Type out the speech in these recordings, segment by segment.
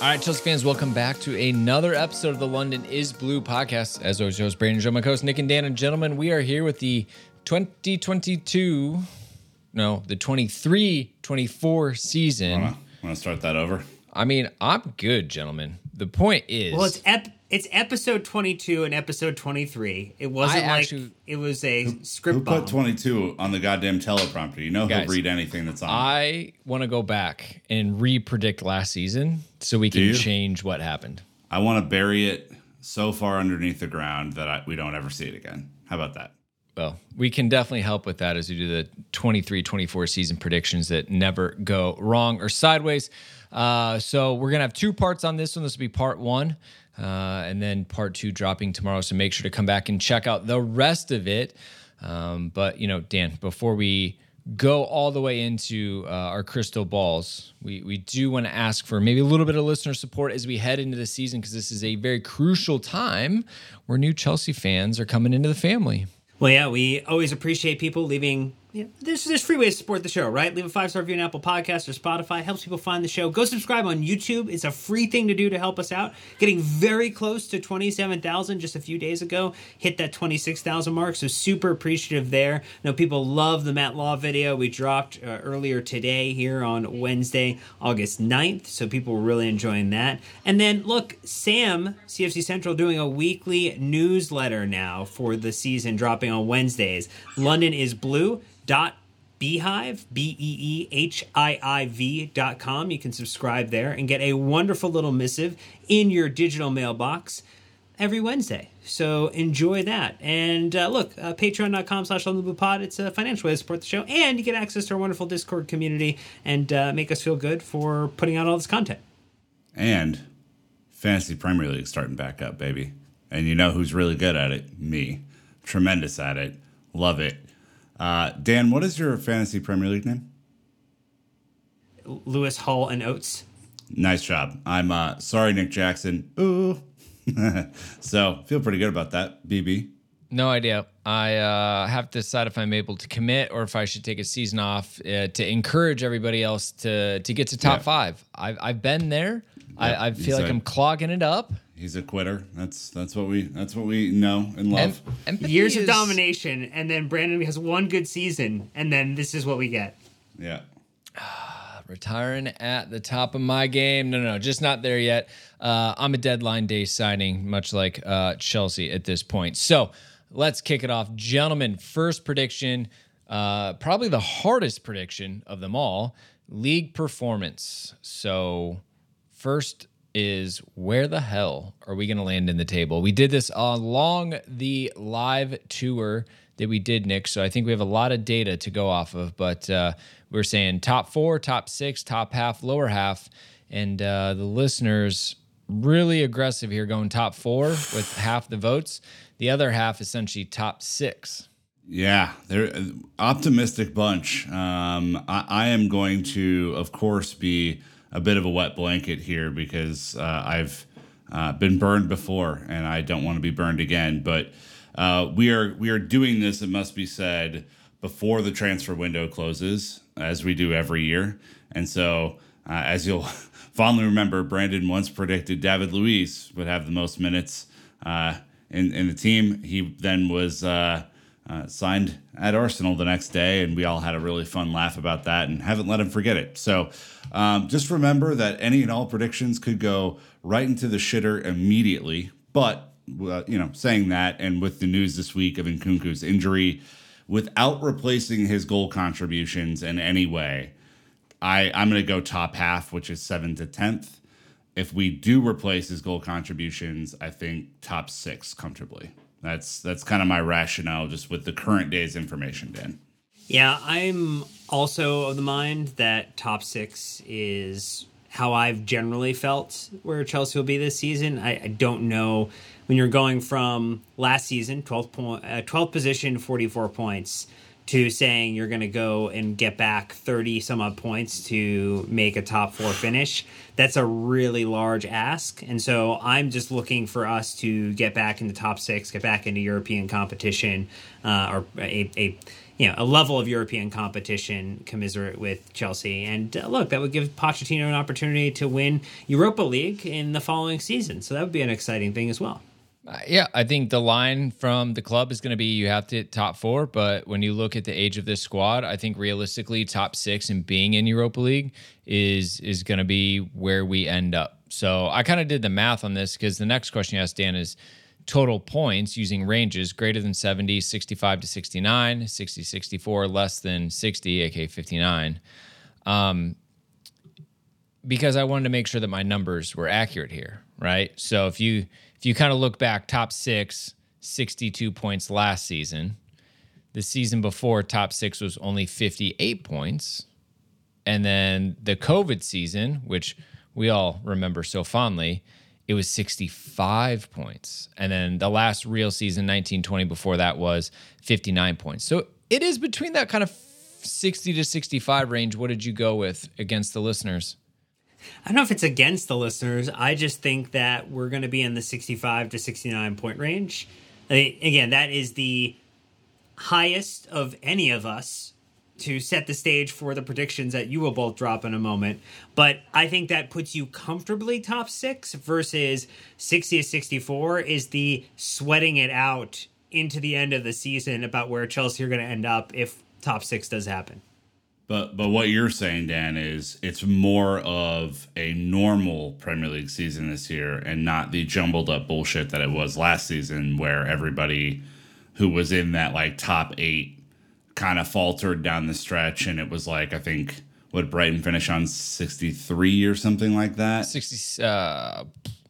All right, Chelsea fans, welcome back to another episode of the London is Blue podcast. As always, host Brandon Joe, my host Nick and Dan, and gentlemen, we are here with the 2022, no, the 23-24 season. Want to start that over? I mean, I'm good, gentlemen. The point is, Well, it's ep- it's episode 22 and episode 23. It wasn't I like actually- it was a script Who bomb. put 22 on the goddamn teleprompter? You know Guys, he'll read anything that's on. I want to go back and re-predict last season so we can change what happened. I want to bury it so far underneath the ground that I, we don't ever see it again. How about that? Well, we can definitely help with that as we do the 23 24 season predictions that never go wrong or sideways. Uh, so, we're going to have two parts on this one. This will be part one, uh, and then part two dropping tomorrow. So, make sure to come back and check out the rest of it. Um, but, you know, Dan, before we go all the way into uh, our crystal balls, we, we do want to ask for maybe a little bit of listener support as we head into the season because this is a very crucial time where new Chelsea fans are coming into the family. Well, yeah, we always appreciate people leaving. Know, there's there's free ways to support the show, right? Leave a five star review on Apple Podcasts or Spotify. Helps people find the show. Go subscribe on YouTube. It's a free thing to do to help us out. Getting very close to twenty seven thousand just a few days ago. Hit that twenty six thousand mark. So super appreciative there. I know people love the Matt Law video we dropped uh, earlier today here on Wednesday, August 9th. So people were really enjoying that. And then look, Sam CFC Central doing a weekly newsletter now for the season, dropping on Wednesdays. London is blue dot beehive b-e-e-h-i-i-v dot com you can subscribe there and get a wonderful little missive in your digital mailbox every wednesday so enjoy that and uh, look uh, patreon.com slash pod it's a financial way to support the show and you get access to our wonderful discord community and uh, make us feel good for putting out all this content And Fantasy Premier League starting back up, baby. And you know who's really good at it? Me. Tremendous at it. Love it. Uh, Dan, what is your Fantasy Premier League name? lewis hall and oates Nice job. I'm uh, sorry, Nick Jackson. Ooh. so feel pretty good about that, BB. No idea. I uh, have to decide if I'm able to commit or if I should take a season off uh, to encourage everybody else to to get to top Yeah. five. I've, I've been there. I, I feel he's like a- I'm clogging it up. He's a quitter. That's that's what we that's what we know and love. empathy years of domination and then brandon has one good season and then this is what we get yeah. Retiring at the top of my game. No, no, no, just not there yet. Uh, I'm a deadline day signing, much like uh, Chelsea at this point. So let's kick it off. Gentlemen, first prediction, uh, probably the hardest prediction of them all league performance. So, first is where the hell are we going to land in the table? We did this along the live tour that we did, Nick. So I think we have a lot of data to go off of. But uh, we're saying top four, top six, top half, lower half, and uh, the listeners really aggressive here, going top four with half the votes. The other half essentially top six. Yeah, they're optimistic bunch. Um, I, I am going to, of course, be a bit of a wet blanket here because uh, I've uh, been burned before and I don't want to be burned again. But uh, we are we are doing this. It must be said before the transfer window closes, as we do every year. And so, uh, as you'll fondly remember, Brandon once predicted David Luiz would have the most minutes uh, in in the team. He then was. Uh, uh, signed at Arsenal the next day, and we all had a really fun laugh about that and haven't let him forget it. So um, just remember that any and all predictions could go right into the shitter immediately. But, uh, you know, saying that, and with the news this week of Nkunku's injury, without replacing his goal contributions in any way, I, I'm going to go top half, which is 7th to 10th. If we do replace his goal contributions, I think top six comfortably. That's that's kind of my rationale, just with the current day's information, Dan. Yeah, I'm also of the mind that top six is how I've generally felt where Chelsea will be this season. I, I don't know when you're going from last season, 12th, point, uh, 12th position, 44 points, to saying you're going to go and get back 30 some odd points to make a top four finish. That's a really large ask. And so I'm just looking for us to get back into top six, get back into European competition, uh, or a, a you know a level of European competition commiserate with Chelsea. And uh, look, that would give Pochettino an opportunity to win Europa League in the following season. So that would be an exciting thing as well. Uh, yeah, I think the line from the club is going to be you have to hit top four. But when you look at the age of this squad, I think realistically, top six and being in Europa League is is going to be where we end up. So I kind of did the math on this because the next question you asked Dan is total points using ranges greater than 70, 65 to 69, 60, 64, less than 60, aka 59. Um, because I wanted to make sure that my numbers were accurate here, right? So if you if you kind of look back, top six, 62 points last season. The season before, top six was only 58 points. And then the COVID season, which we all remember so fondly, it was 65 points. And then the last real season, 1920, before that was 59 points. So it is between that kind of 60 to 65 range. What did you go with against the listeners? I don't know if it's against the listeners. I just think that we're going to be in the 65 to 69 point range. again, that is the highest of any of us to set the stage for the predictions that you will both drop in a moment. But I think that puts you comfortably top six versus 60 to 64 is the sweating it out into the end of the season about where Chelsea are going to end up if top six does happen. But but what you're saying, Dan, is it's more of a normal Premier League season this year, and not the jumbled up bullshit that it was last season, where everybody who was in that like top eight kind of faltered down the stretch, and it was like I think would Brighton finish on 63 or something like that? 60. Uh,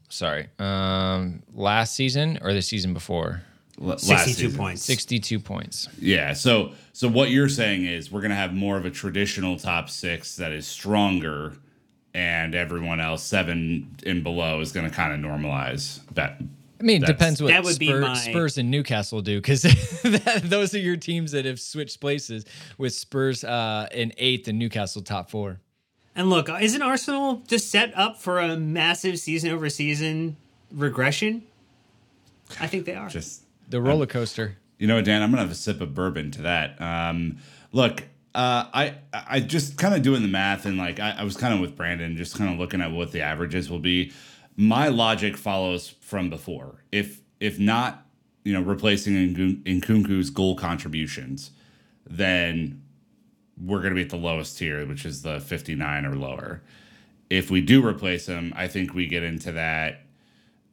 sorry, um, last season or the season before? 62 season. points. 62 points. Yeah. So so what you're saying is we're going to have more of a traditional top 6 that is stronger and everyone else 7 and below is going to kind of normalize that I mean, it depends what Spurs, my... Spurs, and Newcastle do because those are your teams that have switched places with Spurs uh, in eighth and Newcastle top four. And look, isn't Arsenal just set up for a massive season over season regression? I think they are. Just the roller coaster. You know, Dan, I'm gonna have a sip of bourbon to that. Um, look, uh, I I just kind of doing the math and like I, I was kind of with Brandon, just kind of looking at what the averages will be. My logic follows from before. If if not, you know, replacing Nkunku's goal contributions, then we're to be at the lowest tier, which is the 59 or lower. If we do replace him, I think we get into that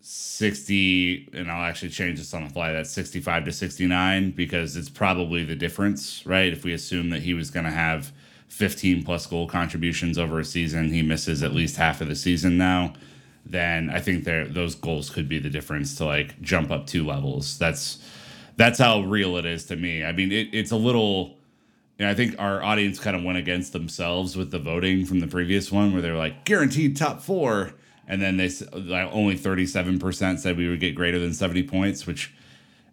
60 and I'll actually change this on the fly that's 65 to 69 because it's probably the difference, right? If we assume that he was going to have 15 plus goal contributions over a season, he misses at least half of the season now, then I think there those goals could be the difference to like jump up two levels. That's that's how real it is to me. I mean, it, it's a little I think our audience kind of went against themselves with the voting from the previous one where they're like guaranteed top 4 and then they like, only 37% said we would get greater than 70 points which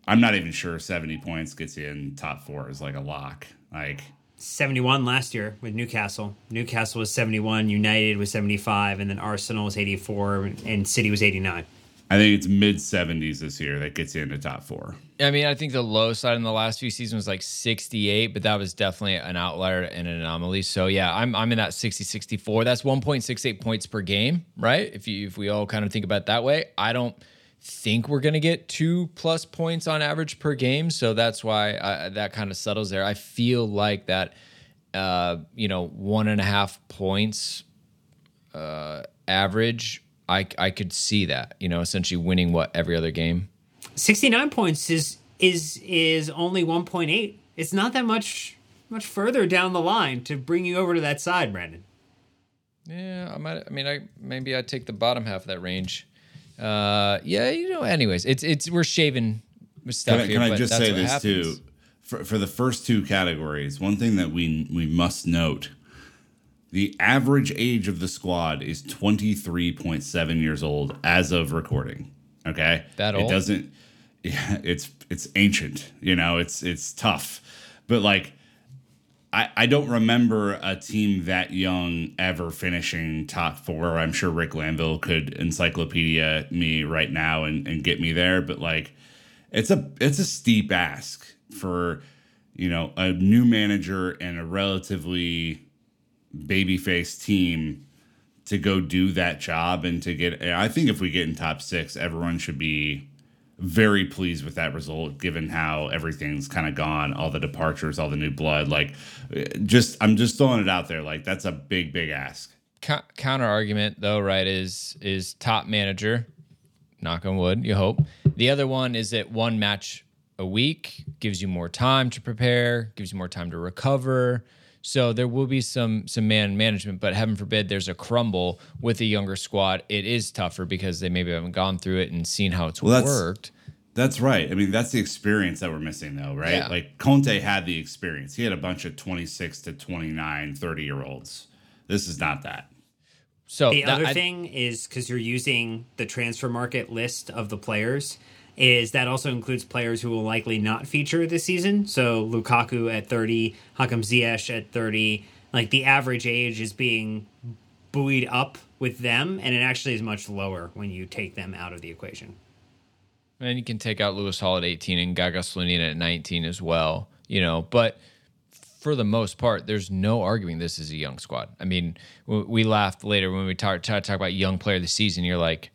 i'm not even sure 70 points gets you in top four is like a lock. Like 71 last year with newcastle. Newcastle was 71 united was 75 and then arsenal was 84 and city was 89 I think it's mid 70s this year that gets you into top four. I mean, I think the low side in the last few seasons was like 68, but that was definitely an outlier and an anomaly. So yeah, I'm I'm in that 60 64. That's 1.68 points per game, right? If you if we all kind of think about that way, I don't think we're going to get two plus points on average per game. So that's why I, that kind of settles there. I feel like that, uh, you know, one and a half points uh, average I I could see that, you know, essentially winning what every other game. 69 points is is is only 1.8. It's not that much much further down the line to bring you over to that side, Brandon. Yeah, I might I mean I maybe I'd take the bottom half of that range. Uh yeah, you know, anyways, it's it's we're shaving stuff can I, here, can I just say this happens. too? For for the first two categories, one thing that we we must note the average age of the squad is 23.7 years old as of recording. Okay? That old? It doesn't yeah, it's it's ancient, you know, it's it's tough. But like I, I don't remember a team that young ever finishing top four. I'm sure Rick Glanvill could encyclopedia me right now and, and get me there, but like it's a it's a steep ask for you know, a new manager and a relatively babyface team to go do that job and to get. I think if we get in top six, everyone should be very pleased with that result given how everything's kind of gone all the departures all the new blood like just i'm just throwing it out there like that's a big big ask counter argument though right is is top manager knock on wood you hope the other one is that one match a week gives you more time to prepare gives you more time to recover so there will be some some man management, but heaven forbid there's a crumble with a younger squad. It is tougher because they maybe haven't gone through it and seen how it's well, that's, worked. That's right. I mean, that's the experience that we're missing though, right? Yeah. Like Conte had the experience. He had a bunch of 26 to 29, 30 year olds. This is not that. So the that, other I, thing is because you're using the Transfermarkt list of the players is that also includes players who will likely not feature this season. So Lukaku at 30, Hakim Ziyech at 30. Like the average age is being buoyed up with them, and it actually is much lower when you take them out of the equation. And you can take out Lewis Hall at 18 and Gaga Slonina at 19 as well, you know, but for the most part, there's no arguing this is a young squad. I mean, we laughed later when we talk, talk, talk about young player of the season. You're like,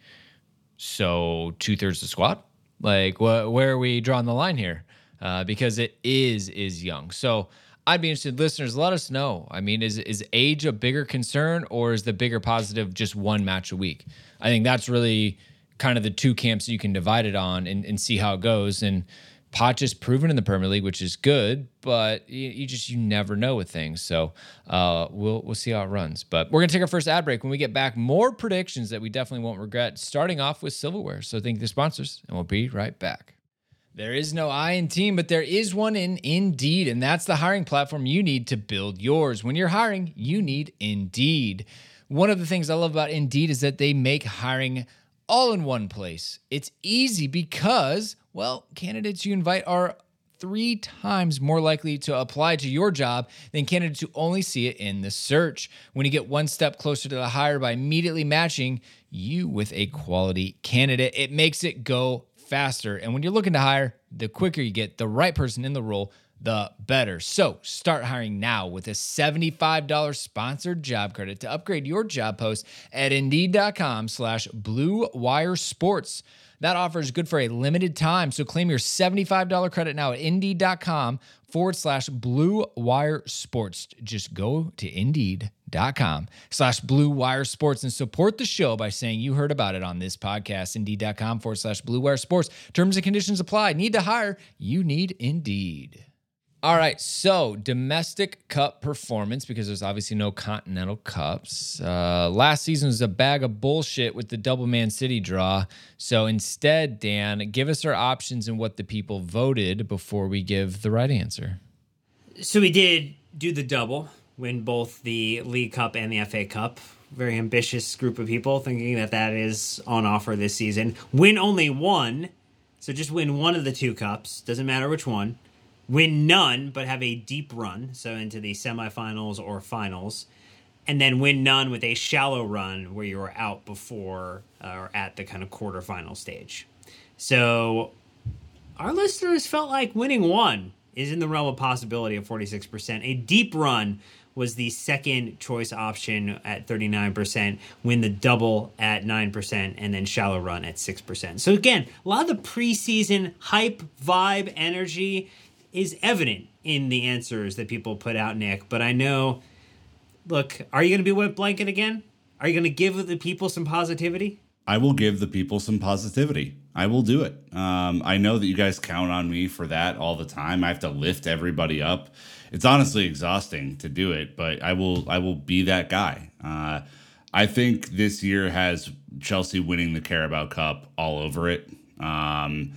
so two thirds of the squad? Like, wh- where are we drawing the line here? Uh, because it is is young. So I'd be interested, listeners. Let us know. I mean, is is age a bigger concern, or is the bigger positive just one match a week? I think that's really kind of the two camps you can divide it on and, and see how it goes. And Poch is proven in the Premier League, which is good, but you, you just you never know with things. So uh, we'll we'll see how it runs. But we're gonna take our first ad break. When we get back, more predictions that we definitely won't regret. Starting off with silverware. So thank the sponsors, and we'll be right back. There is no I in team, but there is one in Indeed, and that's the hiring platform you need to build yours. When you're hiring, you need Indeed. One of the things I love about Indeed is that they make hiring all in one place. It's easy because, well, candidates you invite are three times more likely to apply to your job than candidates who only see it in the search. When you get one step closer to the hire by immediately matching you with a quality candidate, it makes it go faster. And when you're looking to hire, the quicker you get the right person in the role, the better. So start hiring now with a $75 sponsored job credit to upgrade your job post at indeed.com slash blue wire sports. That offer is good for a limited time. So claim your $75 credit now at indeed.com forward slash blue wire sports. Just go to indeed.com slash blue wire sports and support the show by saying you heard about it on this podcast. Indeed.com forward slash blue wire sports. Terms and conditions apply. Need to hire? You need Indeed. All right, so domestic cup performance because there's obviously no continental cups. Uh, last season was a bag of bullshit with the double Man City draw. So instead, Dan, give us our options and what the people voted before we give the right answer. So we did do the double, win both the League Cup and the FA Cup. Very ambitious group of people thinking that that is on offer this season. Win only one, so just win one of the two cups. Doesn't matter which one win none but have a deep run, so into the semifinals or finals, and then win none with a shallow run where you are out before uh, or at the kind of quarterfinal stage. So our listeners felt like winning one is in the realm of possibility of 46%. A deep run was the second choice option at 39%, win the double at 9%, and then shallow run at 6%. So, again, a lot of the preseason hype, vibe, energy is evident in the answers that people put out, Nick. But I know, look, are you going to be wet blanket again? Are you going to give the people some positivity? I will give the people some positivity. I will do it. Um, I know that you guys count on me for that all the time. I have to lift everybody up. It's honestly exhausting to do it, but I will. I will be that guy. Uh, I think this year has Chelsea winning the Carabao Cup all over it. Um,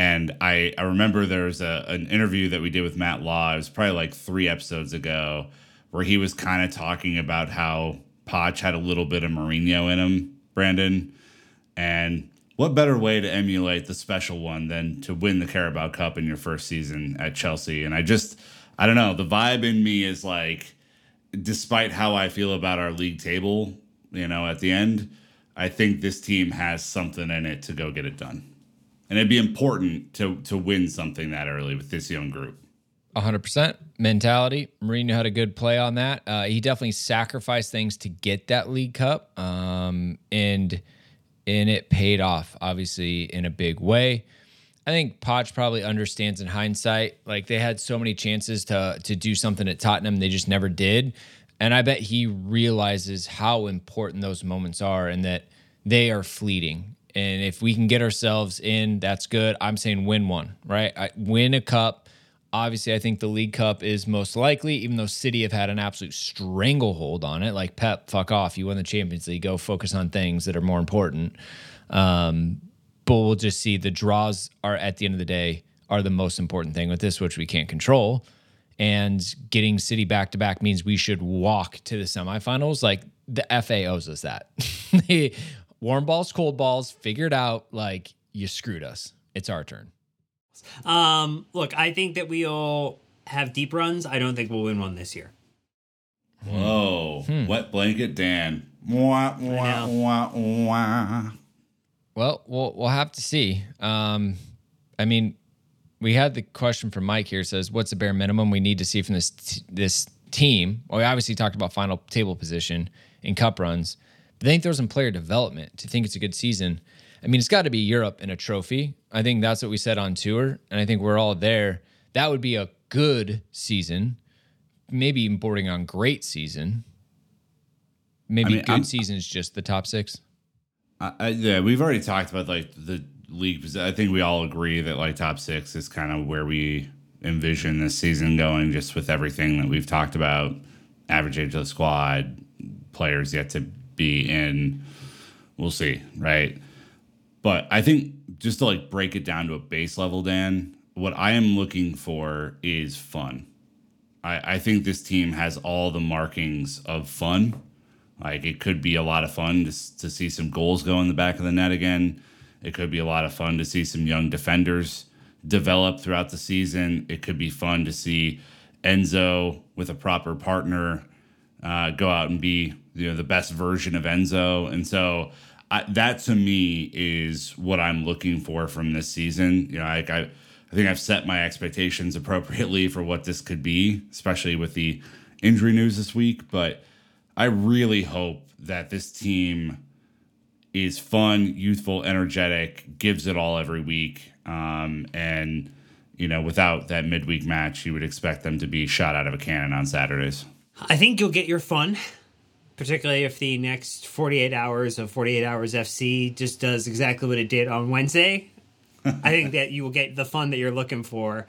and I, I remember there was a, an interview that we did with Matt Law. It was probably like three episodes ago, where he was kind of talking about how Poch had a little bit of Mourinho in him, Brandon. And what better way to emulate the special one than to win the Carabao Cup in your first season at Chelsea? And I just, I don't know, the vibe in me is like, despite how I feel about our league table, you know, at the end, I think this team has something in it to go get it done and it'd be important to to win something that early with this young group. 100% mentality. Mourinho had a good play on that. Uh, he definitely sacrificed things to get that League Cup, um, and and it paid off, obviously, in a big way. I think Poch probably understands in hindsight, like they had so many chances to to do something at Tottenham, they just never did. And I bet he realizes how important those moments are and that they are fleeting. And if we can get ourselves in, that's good. I'm saying win one, right? I, win a cup Obviously, I think the League Cup is most likely, even though City have had an absolute stranglehold on it. Like Pep, fuck off. You won the Champions League. Go focus on things that are more important. Um, but we'll just see the draws are at the end of the day are the most important thing with this, which we can't control. And getting City back to back means we should walk to the semifinals. Like the FA owes us that. warm balls, cold balls, figured out. Like you screwed us. It's our turn. Um, look, I think that we'll have deep runs. I don't think we'll win one this year. Whoa. Hmm. Wet blanket Dan. Wah, wah, wah, wah. Well, we'll we'll have to see. Um, I mean, we had the question from Mike here says, "What's the bare minimum we need to see from this t- this team?" Well, we obviously talked about final table position in cup runs. I think there's some player development to think it's a good season. I mean, it's got to be Europe and a trophy. I think that's what we said on tour, and I think we're all there. That would be a good season, maybe even bordering on great season. Maybe I mean, good I'm, season is just the top six. I, I, yeah, we've already talked about like the league. I think we all agree that like top six is kind of where we envision this season going, just with everything that we've talked about. Average age of the squad, players yet to be in. We'll see, right? But I think just to like break it down to a base level, Dan, what I am looking for is fun. I, I think this team has all the markings of fun. Like it could be a lot of fun to, to see some goals go in the back of the net again. It could be a lot of fun to see some young defenders develop throughout the season. It could be fun to see Enzo with a proper partner uh, go out and be you know the best version of Enzo. And so I, that to me is what I'm looking for from this season. You know, like I, I think I've set my expectations appropriately for what this could be, especially with the injury news this week. But I really hope that this team is fun, youthful, energetic, gives it all every week. Um, and, you know, without that midweek match, you would expect them to be shot out of a cannon on Saturdays. I think you'll get your fun particularly if the next 48 hours of 48 hours FC just does exactly what it did on Wednesday. I think that you will get the fun that you're looking for.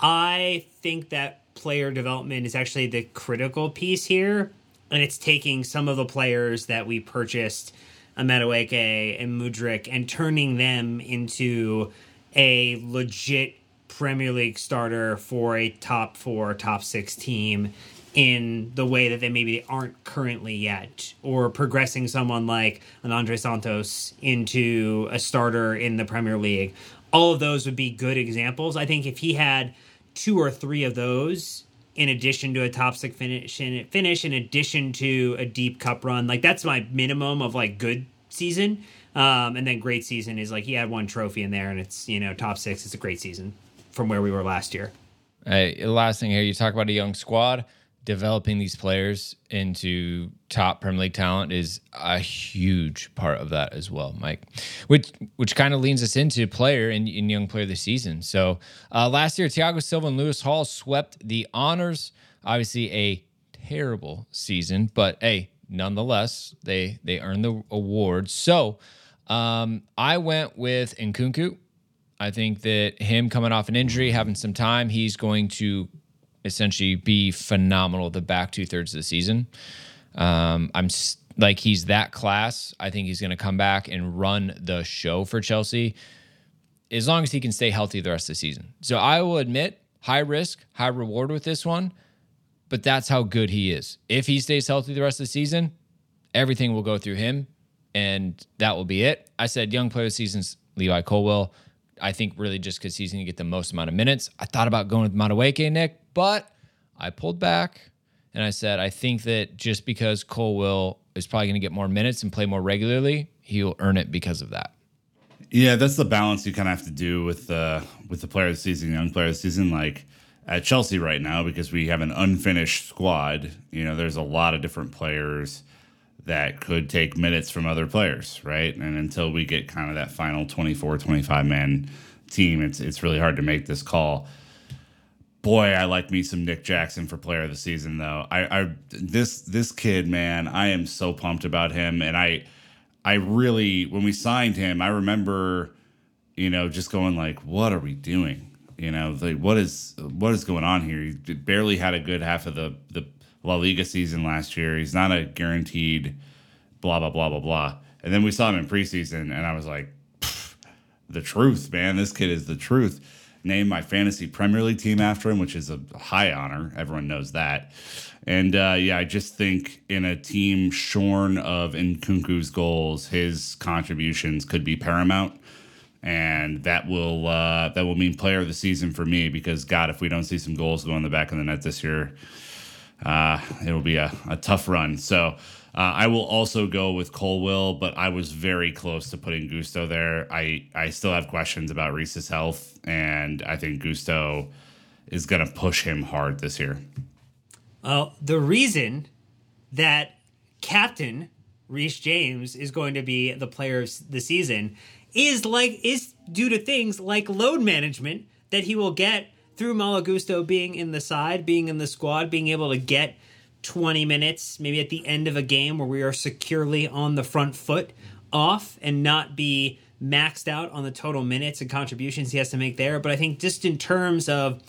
I think that player development is actually the critical piece here, and it's taking some of the players that we purchased, Madueke and Mudryk, and turning them into a legit Premier League starter for a top four, top six team in the way that they maybe aren't currently yet, or progressing someone like an Andrey Santos into a starter in the Premier League. All of those would be good examples. I think if he had two or three of those in addition to a top six finish in, finish in addition to a deep cup run, like that's my minimum of like good season. Um, and then great season is like he had one trophy in there and it's, you know, top six. It's a great season from where we were last year. Hey, last thing here, you talk about a young squad developing these players into top Premier League talent is a huge part of that as well, Mike. Which which kind of leans us into player and, and young player of the season. So uh, last year, Thiago Silva and Lewis Hall swept the honors. Obviously, a terrible season, but hey, nonetheless, they they earned the award. So um, I went with Nkunku. I think that him coming off an injury, having some time, he's going to essentially be phenomenal the back two thirds of the season. Um, I'm like he's that class. I think he's going to come back and run the show for Chelsea as long as he can stay healthy the rest of the season. So I will admit high risk, high reward with this one, but that's how good he is. If he stays healthy the rest of the season, everything will go through him, and that will be it. I said young player of the season's Levi Colwill. I think really just because he's going to get the most amount of minutes. I thought about going with Madueke, Nick, but I pulled back and I said, I think that just because Colwill is probably going to get more minutes and play more regularly, he'll earn it because of that. Yeah, that's the balance you kind of have to do with the with the player of the season, young player of the season. Like, at Chelsea right now because we have an unfinished squad. You know, there's a lot of different players that could take minutes from other players, right? And until we get kind of that final 24, 25 man team, it's it's really hard to make this call. Boy, I like me some Nick Jackson for player of the season though. I, I this this kid, man, I am so pumped about him and I I really when we signed him, I remember you know just going like what are we doing? You know, like what is what is going on here? He barely had a good half of the the La Liga season last year. He's not a guaranteed blah blah blah blah blah. And then we saw him in preseason, and I was like, the truth, man. This kid is the truth. Named my fantasy Premier League team after him, which is a high honor. Everyone knows that. And uh, yeah, I just think in a team shorn of Nkunku's goals, his contributions could be paramount and that will uh, that will mean player of the season for me because God, if we don't see some goals go in the back of the net this year, uh, it'll be a, a tough run. So uh, I will also go with Colwill, but I was very close to putting Gusto there. I I still have questions about Reece's health, and I think Gusto is going to push him hard this year. Well, the reason that captain Reece James is going to be the player of the season is like is due to things like load management that he will get through Malo Gusto being in the side, being in the squad, being able to get 20 minutes, maybe at the end of a game where we are securely on the front foot off and not be maxed out on the total minutes and contributions he has to make there. But I think just in terms of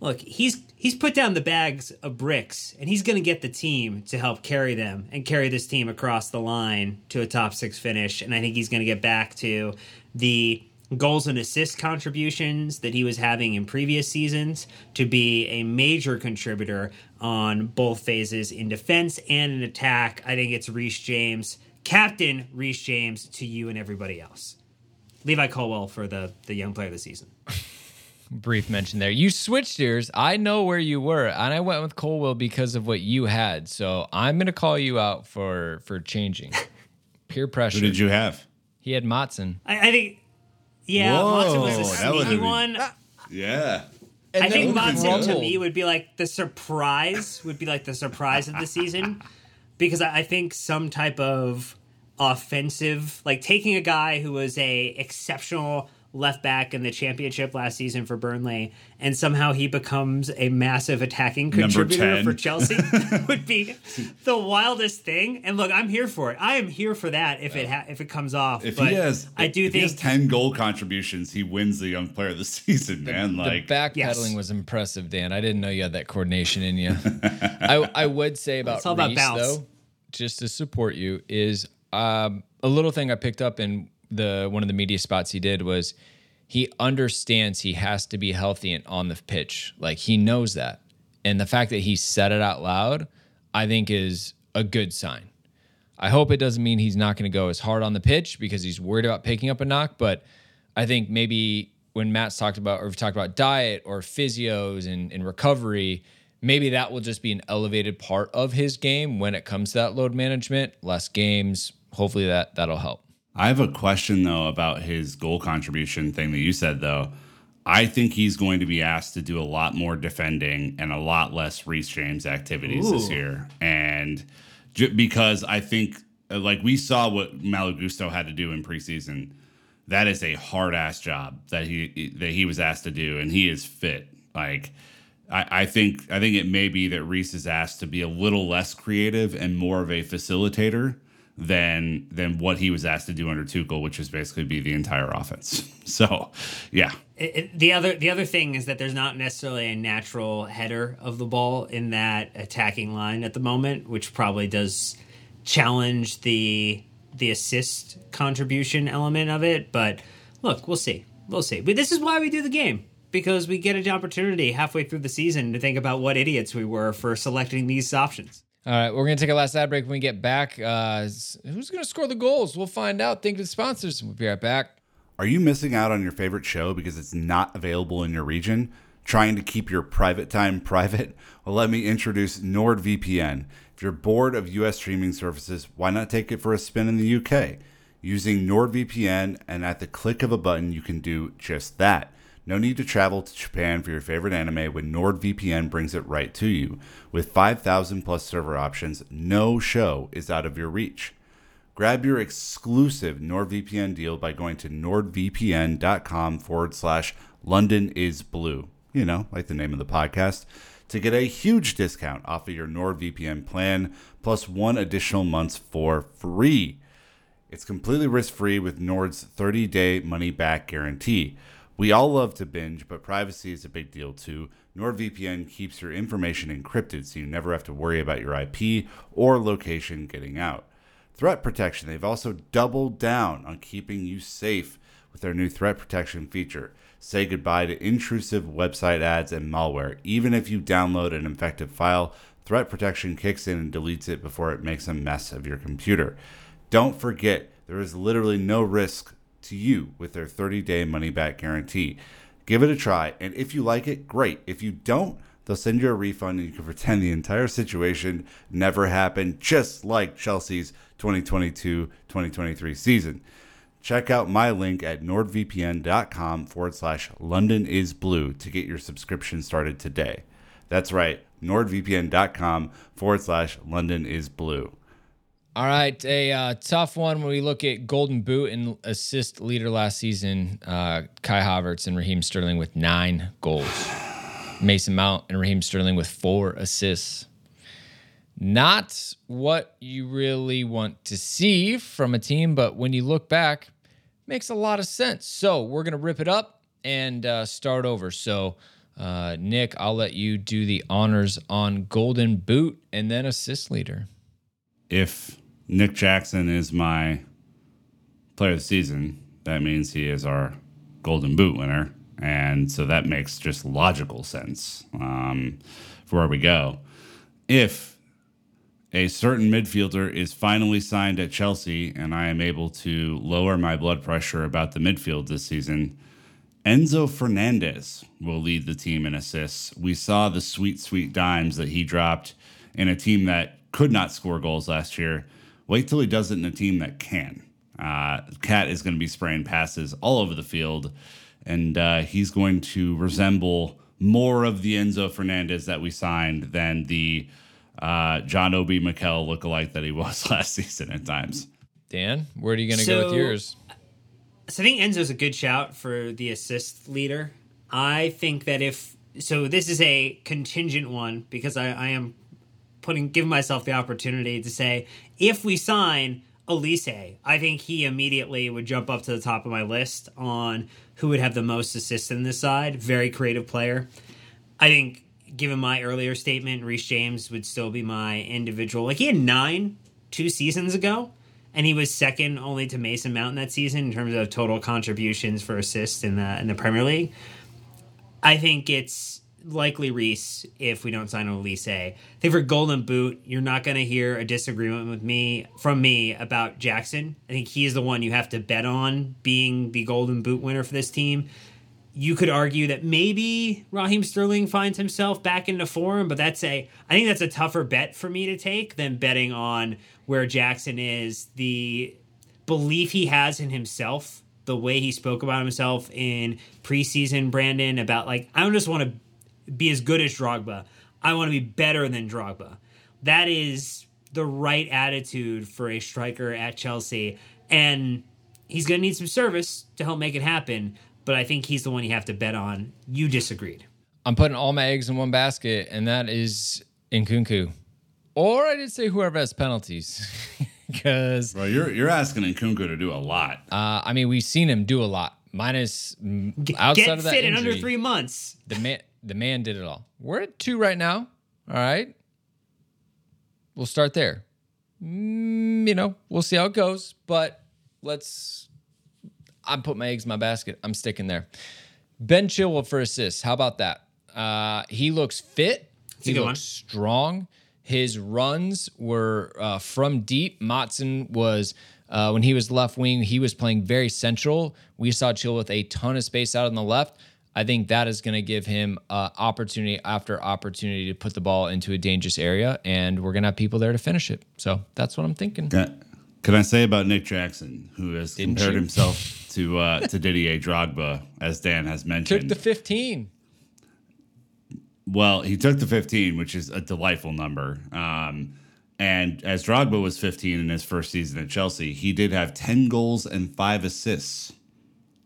look, he's he's put down the bags of bricks and he's going to get the team to help carry them and carry this team across the line to a top 6 finish and I think he's going to get back to the goals and assist contributions that he was having in previous seasons to be a major contributor on both phases in defense and in attack. I think it's Reece James, Captain Reece James to you and everybody else. Levi Colwill for the the young player of the season. brief mention there. You switched yours. I know where you were, and I went with Colwill because of what you had. So I'm going to call you out for for changing. Peer pressure. Who did you have? He had Maatsen. I, I think, yeah, Whoa, Maatsen was a that sneaky would've been- one. Yeah. I think then Maatsen to Rumble. me would be like the surprise, would be like the surprise of the season, because I, I think some type of offensive, like taking a guy who was a exceptional left back in the championship last season for Burnley, and somehow he becomes a massive attacking contributor for Chelsea would be the wildest thing. And look, I'm here for it. I am here for that if it ha- if it comes off. If but he has, I do if he think has ten goal contributions, he wins the Young Player of the Season, man. like the backpedaling yes. was impressive, Dan. I didn't know you had that coordination in you. I, I would say about It's all about bounce. though, just to support you, is um, a little thing I picked up in the one of the media spots he did was he understands he has to be healthy and on the pitch. Like he knows that, and the fact that he said it out loud, I think, is a good sign. I hope it doesn't mean he's not going to go as hard on the pitch because he's worried about picking up a knock. But I think maybe when Matt's talked about or we've talked about diet or physios and, and recovery, maybe that will just be an elevated part of his game when it comes to that load management, less games. Hopefully that that'll help. I have a question though about his goal contribution thing that you said though. I think he's going to be asked to do a lot more defending and a lot less Reece James activities this year, and j- because I think uh, like we saw what Malo Gusto had to do in preseason, that is a hard ass job that he that he was asked to do, and he is fit. Like I, I think I think it may be that Reese is asked to be a little less creative and more of a facilitator than than what he was asked to do under Tuchel, which is basically be the entire offense. So, yeah, It- it- the other the other thing is that there's not necessarily a natural header of the ball in that attacking line at the moment, which probably does challenge the the assist contribution element of it. But look, we'll see, we'll see. But this is why we do the game because we get an opportunity halfway through the season to think about what idiots we were for selecting these options. All right, we're gonna take a last ad break. When we get back, uh, who's gonna score the goals? We'll find out. Thank you to the sponsors. We'll be right back. Are you missing out on your favorite show because it's not available in your region? Trying to keep your private time private? Well, let me introduce NordVPN. If you're bored of US streaming services, why not take it for a spin in the UK? Using NordVPN and at the click of a button, you can do just that. No need to travel to Japan for your favorite anime when NordVPN brings it right to you. With 5,000 plus server options, no show is out of your reach. Grab your exclusive NordVPN deal by going to nordvpn.com forward slash London is blue. You know, like the name of the podcast, to get a huge discount off of your NordVPN plan plus one additional month for free. It's completely risk free with Nord's 30 day money back guarantee. We all love to binge, but privacy is a big deal too. NordVPN keeps your information encrypted so you never have to worry about your IP or location getting out. Threat protection, they've also doubled down on keeping you safe with their new threat protection feature. Say goodbye to intrusive website ads and malware. Even if you download an infected file, threat protection kicks in and deletes it before it makes a mess of your computer. Don't forget, there is literally no risk to you with their 30 day money back guarantee. Give it a try, and if you like it, great. If you don't, they'll send you a refund and you can pretend the entire situation never happened, just like Chelsea's 2022 2023 season. Check out my link at nordvpn.com forward slash London is blue to get your subscription started today. That's right, nordvpn.com forward slash London is blue. All right, a uh, tough one when we look at Golden Boot and assist leader last season. Uh, Kai Havertz and Raheem Sterling with nine goals. Mason Mount and Raheem Sterling with four assists. Not what you really want to see from a team, but when you look back, makes a lot of sense. So we're gonna rip it up and uh, start over. So, uh, Nick, I'll let you do the honors on Golden Boot and then assist leader. If Nick Jackson is my player of the season, that means he is our Golden Boot winner. And so that makes just logical sense um, for where we go. If a certain midfielder is finally signed at Chelsea and I am able to lower my blood pressure about the midfield this season, Enzo Fernandez will lead the team in assists. We saw the sweet, sweet dimes that he dropped in a team that could not score goals last year. Wait till he does it in a team that can. Uh, Cat is going to be spraying passes all over the field, and uh, he's going to resemble more of the Enzo Fernandez that we signed than the uh, John Obi Mikel lookalike that he was last season at times. Dan, where are you going to so, go with yours? So I think Enzo's a good shout for the assist leader. I think that if so, this is a contingent one because I, I am putting giving myself the opportunity to say if we sign Olise, I think he immediately would jump up to the top of my list on who would have the most assists in this side. Very creative player. I think, given my earlier statement, Reece James would still be my individual. Like he had nine two seasons ago, and he was second only to Mason Mount that season in terms of total contributions for assists in the in the Premier League. I think it's likely Reece if we don't sign Olise. I think for Golden Boot, you're not going to hear a disagreement with me from me about Jackson. I think he's the one you have to bet on being the Golden Boot winner for this team. You could argue that maybe Raheem Sterling finds himself back into form, but that's a I think that's a tougher bet for me to take than betting on where Jackson is, the belief he has in himself the way he spoke about himself in preseason, Brandon, about like, I don't just want to be as good as Drogba. I want to be better than Drogba. That is the right attitude for a striker at Chelsea. And he's going to need some service to help make it happen. But I think he's the one you have to bet on. You disagreed. I'm putting all my eggs in one basket, and that is Nkunku. Or I did say whoever has penalties. Because well, you're you're asking Nkunku to do a lot. Uh, I mean, we've seen him do a lot. Minus outside Get of that fit injury, in under three months. The man, the man did it all. We're at two right now. All right. We'll start there. Mm, you know, we'll see how it goes, but let's. I put my eggs in my basket. I'm sticking there. Ben Chilwell for assists. How about that? Uh, he looks fit. That's he looks one. strong. His runs were uh, from deep. Maatsen was uh, when he was left wing. He was playing very central. We saw Chill with a ton of space out on the left. I think that is going to give him uh, opportunity after opportunity to put the ball into a dangerous area, and we're going to have people there to finish it. So that's what I'm thinking. Can, can I say about Nick Jackson, who has Didn't compared you? himself to uh, to Didier Drogba, as Dan has mentioned? Took the 15. well, he took the 15, which is a delightful number. Um, and as Drogba was 15 in his first season at Chelsea, he did have 10 goals and five assists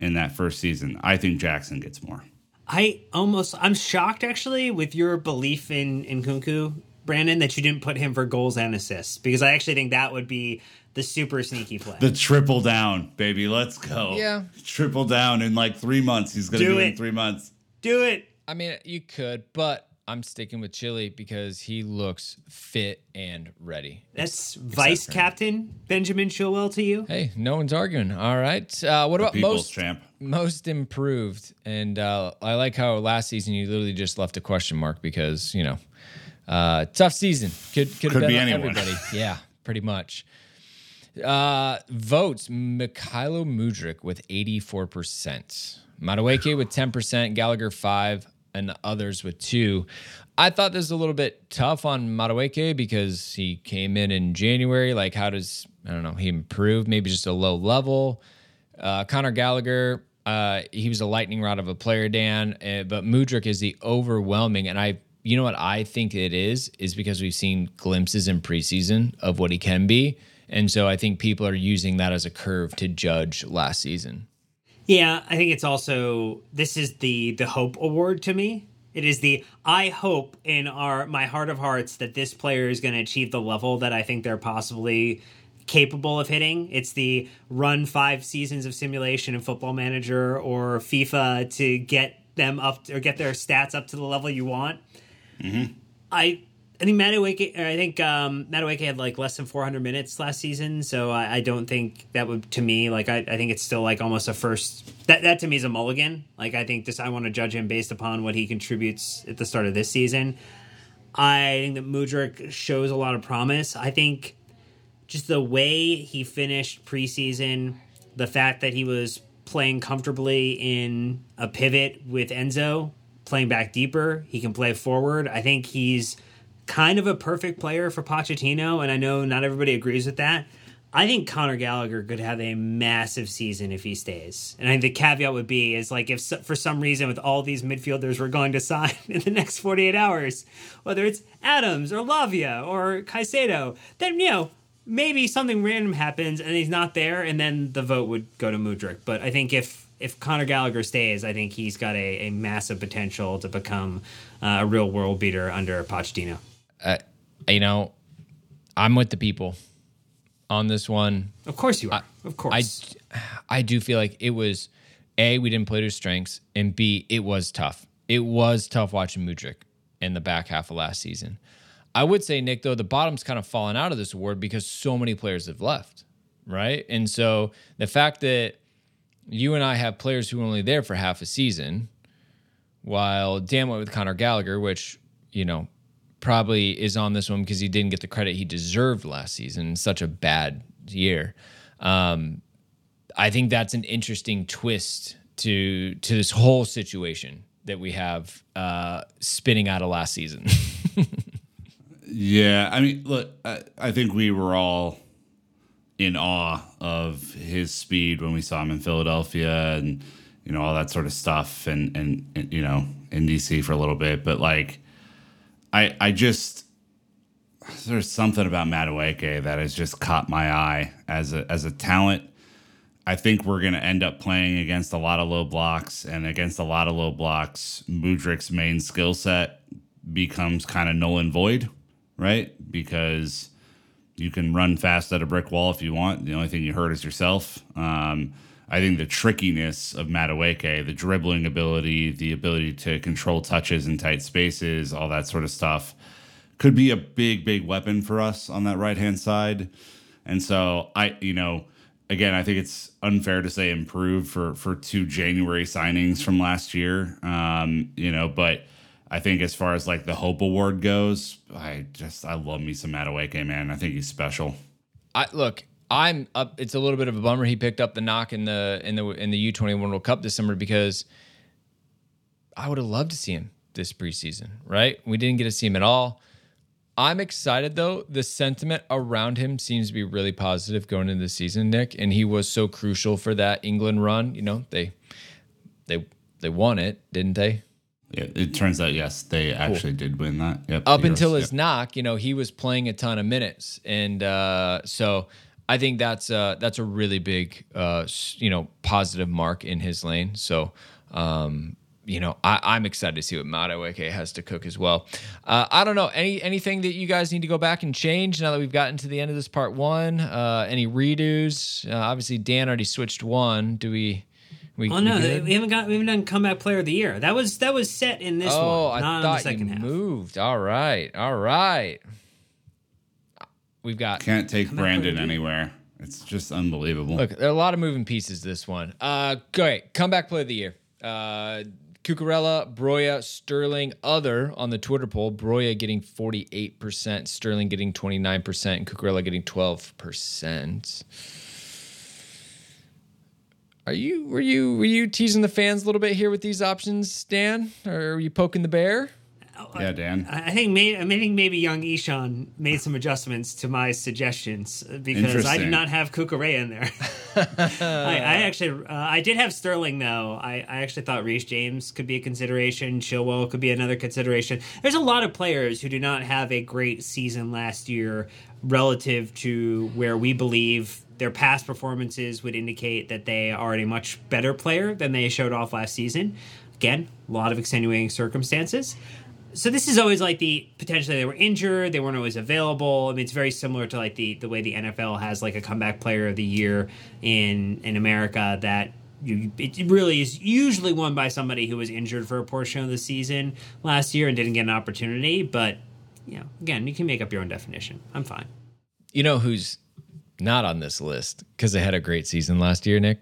in that first season. I think Jackson gets more. I almost I'm shocked actually with your belief in in Nkunku, Brandon, that you didn't put him for goals and assists because I actually think that would be the super sneaky play. The triple down, baby. Let's go. Yeah. Triple down in like three months. He's going to Do do, it it. in three months. Do it. I mean, you could, but I'm sticking with Chile because he looks fit and ready. That's vice captain Benjamin Chilwell to you. Hey, no one's arguing. All right. Uh, what about most champ. most improved? And uh, I like how last season you literally just left a question mark because you know, uh, tough season. Could could, have Could been be on anyone. everybody. yeah, pretty much. Uh, votes: Mykhailo Mudryk with 84%, Madueke with 10%, Gallagher five, and others with two. I thought this was a little bit tough on Madueke because he came in in January. Like, how does I don't know? He improved, maybe just a low level. Uh, Conor Gallagher, uh, he was a lightning rod of a player, Dan, uh, but Mudryk is the overwhelming. And I, you know what I think it is, is because we've seen glimpses in preseason of what he can be. And so I think people are using that as a curve to judge last season. Yeah, I think it's also this is the the hope award to me. It is the I hope in our my heart of hearts that this player is going to achieve the level that I think they're possibly capable of hitting. It's the run 5 seasons of simulation in Football Manager or FIFA to get them up or get their stats up to the level you want. Mm-hmm. I I think Madueke, I think um, Madueke had like less than 400 minutes last season, so I, I don't think that would to me like I, I think it's still like almost a first that that to me is a mulligan. Like I think this I want to judge him based upon what he contributes at the start of this season. I think that Mudryk shows a lot of promise. I think just the way he finished preseason, the fact that he was playing comfortably in a pivot with Enzo, playing back deeper, he can play forward. I think he's kind of a perfect player for Pochettino, and I know not everybody agrees with that. I think Conor Gallagher could have a massive season if he stays. And I think the caveat would be is like if so- for some reason with all these midfielders we're going to sign in the next 48 hours, whether it's Adams or Lavia or Caicedo, then you know, maybe something random happens and he's not there and then the vote would go to Mudryk. But I think if if Conor Gallagher stays, I think he's got a, a massive potential to become uh, a real world beater under Pochettino. Uh, you know, I'm with the people on this one. Of course you are. of course. I, I do feel like it was a we didn't play to strengths, and b it was tough. It was tough watching Mudryk in the back half of last season. I would say Nick though the bottom's kind of fallen out of this award because so many players have left, right? And so the fact that you and I have players who were only there for half a season, while Dan went with Conor Gallagher, which you know probably is on this one because he didn't get the credit he deserved last season. Such a bad year. Um, I think that's an interesting twist to to this whole situation that we have uh, spinning out of last season. Yeah, I mean, look, I, I think we were all in awe of his speed when we saw him in Philadelphia and you know all that sort of stuff, and and, and you know in DC for a little bit. But like, I I just there's something about Madueke that has just caught my eye as a as a talent. I think we're going to end up playing against a lot of low blocks, and against a lot of low blocks, Mudryk's main skill set becomes kind of null and void, right? Because you can run fast at a brick wall if you want. The only thing you hurt is yourself. Um, I think the trickiness of Madueke, the dribbling ability, the ability to control touches in tight spaces, all that sort of stuff, could be a big, big weapon for us on that right hand side. And so I, you know, again, I think it's unfair to say improved for for two January signings from last year. Um, you know, but I think as far as like the Hope Award goes, I just I love me some Madueke, man. I think he's special. I look, I'm up. It's a little bit of a bummer he picked up the knock in the in the in the U21 World Cup this summer because I would have loved to see him this preseason. Right? We didn't get to see him at all. I'm excited though. The sentiment around him seems to be really positive going into the season, Nick, and he was so crucial for that England run. You know, they they they won it, didn't they? Yeah, it turns out yes, they actually did win that. Yep. Up until Euros, his knock, you know, he was playing a ton of minutes, and uh, so I think that's uh, that's a really big, uh, you know, positive mark in his lane. So, um, you know, I, I'm excited to see what Madueke has to cook as well. Uh, I don't know any anything that you guys need to go back and change now that we've gotten to the end of this part one. Uh, any redos? Uh, obviously, Dan already switched one. Do we? We, Oh no, we haven't got we haven't done comeback player of the year. That was that was set in this oh, one, I not in the thought you half. moved. All right, all right. We've got Can't take Brandon Brandon. anywhere. It's just unbelievable. Look, there are a lot of moving pieces this one. Uh great. Comeback play of the year. Uh Cucurella, Broja, Sterling, other on the Twitter poll. Broja getting 48%, Sterling getting 29%, and Cucurella getting 12%. Are you were you were you teasing the fans a little bit here with these options, Dan? Or are you poking the bear? Yeah, Dan. I I think may, I think maybe young Ishan made some adjustments to my suggestions uh, because I did not have Kukure in there. I, I actually uh, I did have Sterling though. I, I actually thought Reece James could be a consideration. Chilwell could be another consideration. There's a lot of players who do not have a great season last year relative to where we believe their past performances would indicate that they are a much better player than they showed off last season. Again, a lot of extenuating circumstances so this is always like the potentially they were injured, they weren't always available. I mean, it's very similar to like the the way the NFL has like a comeback player of the year in in America that you it really is usually won by somebody who was injured for a portion of the season last year and didn't get an opportunity. But you know, again, you can make up your own definition. I'm fine. You know who's not on this list because they had a great season last year, Nick?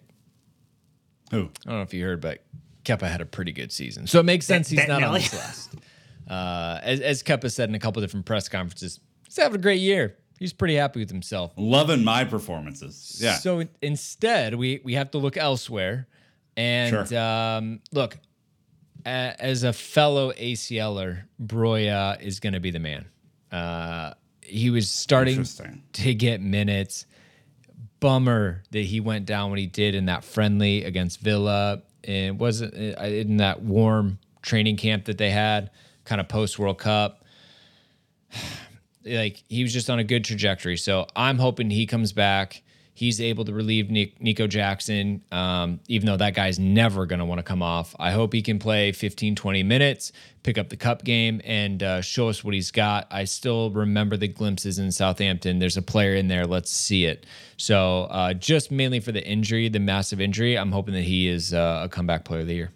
Who? I don't know if you heard, but Kepa had a pretty good season. So it makes sense he's not on this list. Uh, as, as Kepa said in a couple different press conferences, he's having a great year. He's pretty happy with himself. Loving my performances. Yeah. So instead, we we have to look elsewhere. And Sure. um, look, a, as a fellow ACLer, Broja is going to be the man. Uh, he was starting to get minutes. Bummer that he went down when he did in that friendly against Villa. And wasn't uh, in that warm training camp that they had, kind of post World Cup like he was just on a good trajectory. So I'm hoping he comes back. He's able to relieve Nic- Nico Jackson, um, even though that guy's never going to want to come off. I hope he can play 15, 20 minutes, pick up the cup game, and uh, show us what he's got. I still remember the glimpses in Southampton. There's a player in there. Let's see it. So uh, just mainly for the injury, the massive injury, I'm hoping that he is uh, a comeback player of the year.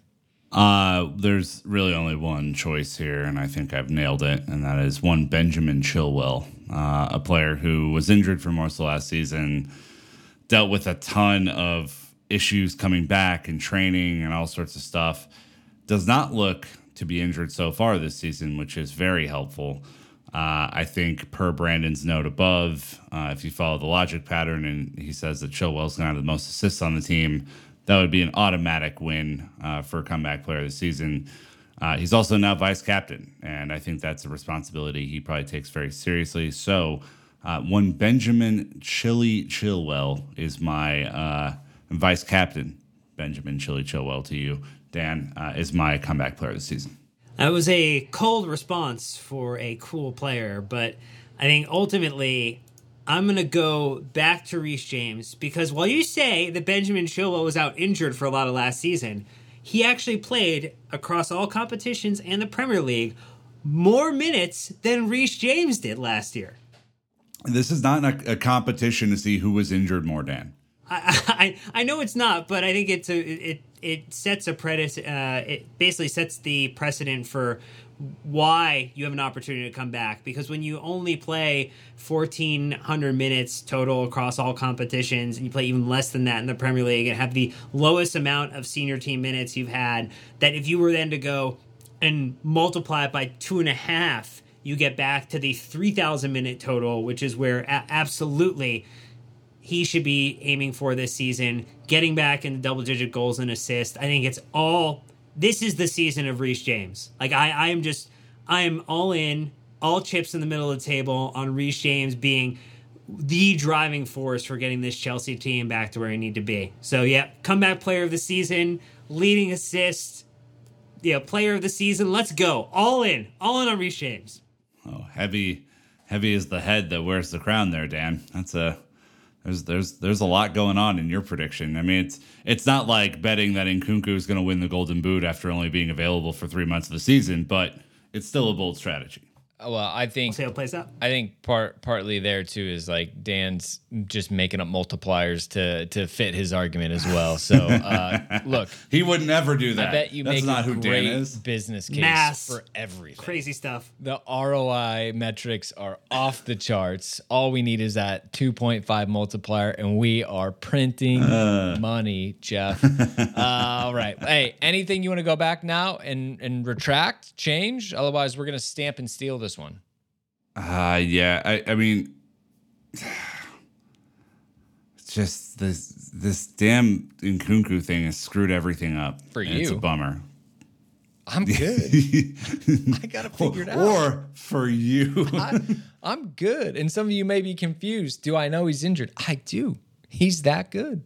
Uh, there's really only one choice here, and I think I've nailed it, and that is one Benjamin Chilwell, uh, a player who was injured for most of last season, dealt with a ton of issues coming back and training and all sorts of stuff. Does not look to be injured so far this season, which is very helpful. Uh, I think per Brandon's note above, uh, if you follow the logic pattern, and he says that Chilwell's going to have the most assists on the team, that would be an automatic win uh, for comeback player of the season. Uh, he's also now vice captain, and I think that's a responsibility he probably takes very seriously. So, uh, one Benjamin Chili Chilwell is my uh, vice captain. Benjamin Chili Chilwell to you, Dan, uh, is my comeback player of the season. That was a cold response for a cool player, but I think ultimately I'm going to go back to Reece James because while you say that Benjamin Chilwell was out injured for a lot of last season, he actually played across all competitions and the Premier League more minutes than Reece James did last year. This is not a, a competition to see who was injured more, Dan. I, I I know it's not, but I think it's a it it sets a predis uh, it basically sets the precedent for why you have an opportunity to come back because when you only play 1400 minutes total across all competitions and you play even less than that in the Premier League and have the lowest amount of senior team minutes you've had that if you were then to go and multiply it by two and a half you get back to the 3000 minute total which is where a- absolutely he should be aiming for this season, getting back into double digit goals and assists. I think it's all this is the season of Reece James. Like I, I am just I am all in all chips in the middle of the table on Reece James being the driving force for getting this Chelsea team back to where they need to be. So yeah, comeback player of the season, leading assist, yeah, player of the season. Let's go. All in. All in on Reece James. Oh, heavy heavy is the head that wears the crown there, Dan. That's a there's there's there's a lot going on in your prediction. I mean, it's it's not like betting that Nkunku is going to win the Golden Boot after only being available for three months of the season, but it's still a bold strategy. Well, I think See how it plays out. I think part partly there too is like Dan's just making up multipliers to to fit his argument as well. So uh, look, He would never do that. I bet you That's make not a who great Dan is. business case Mass. for everything. Crazy stuff. The ROI metrics are off the charts. All we need is that 2.5 multiplier, and we are printing Uh. money, Jeff. uh, all right. Hey, anything you want to go back now and and retract, change? Otherwise, we're gonna stamp and steal this one. Uh yeah. I I mean, it's just this this damn Nkunku thing has screwed everything up For and It's a bummer. I'm good. I got to figure it figured out. Or for you. I, I'm good. And some of you may be confused. Do I know he's injured? I do. He's that good.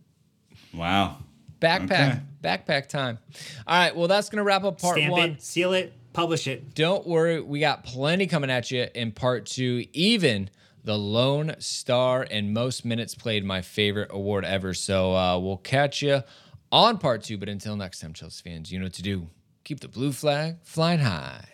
wow. Backpack, Okay. backpack time. All right. Well, that's going to wrap up part Stamp one. it, seal it, publish it. Don't worry. We got plenty coming at you in part two. Even the Lone Star and most minutes played, my favorite award ever. So uh, we'll catch you on part two. But until next time, Chelsea fans, you know what to do. Keep the blue flag flying high.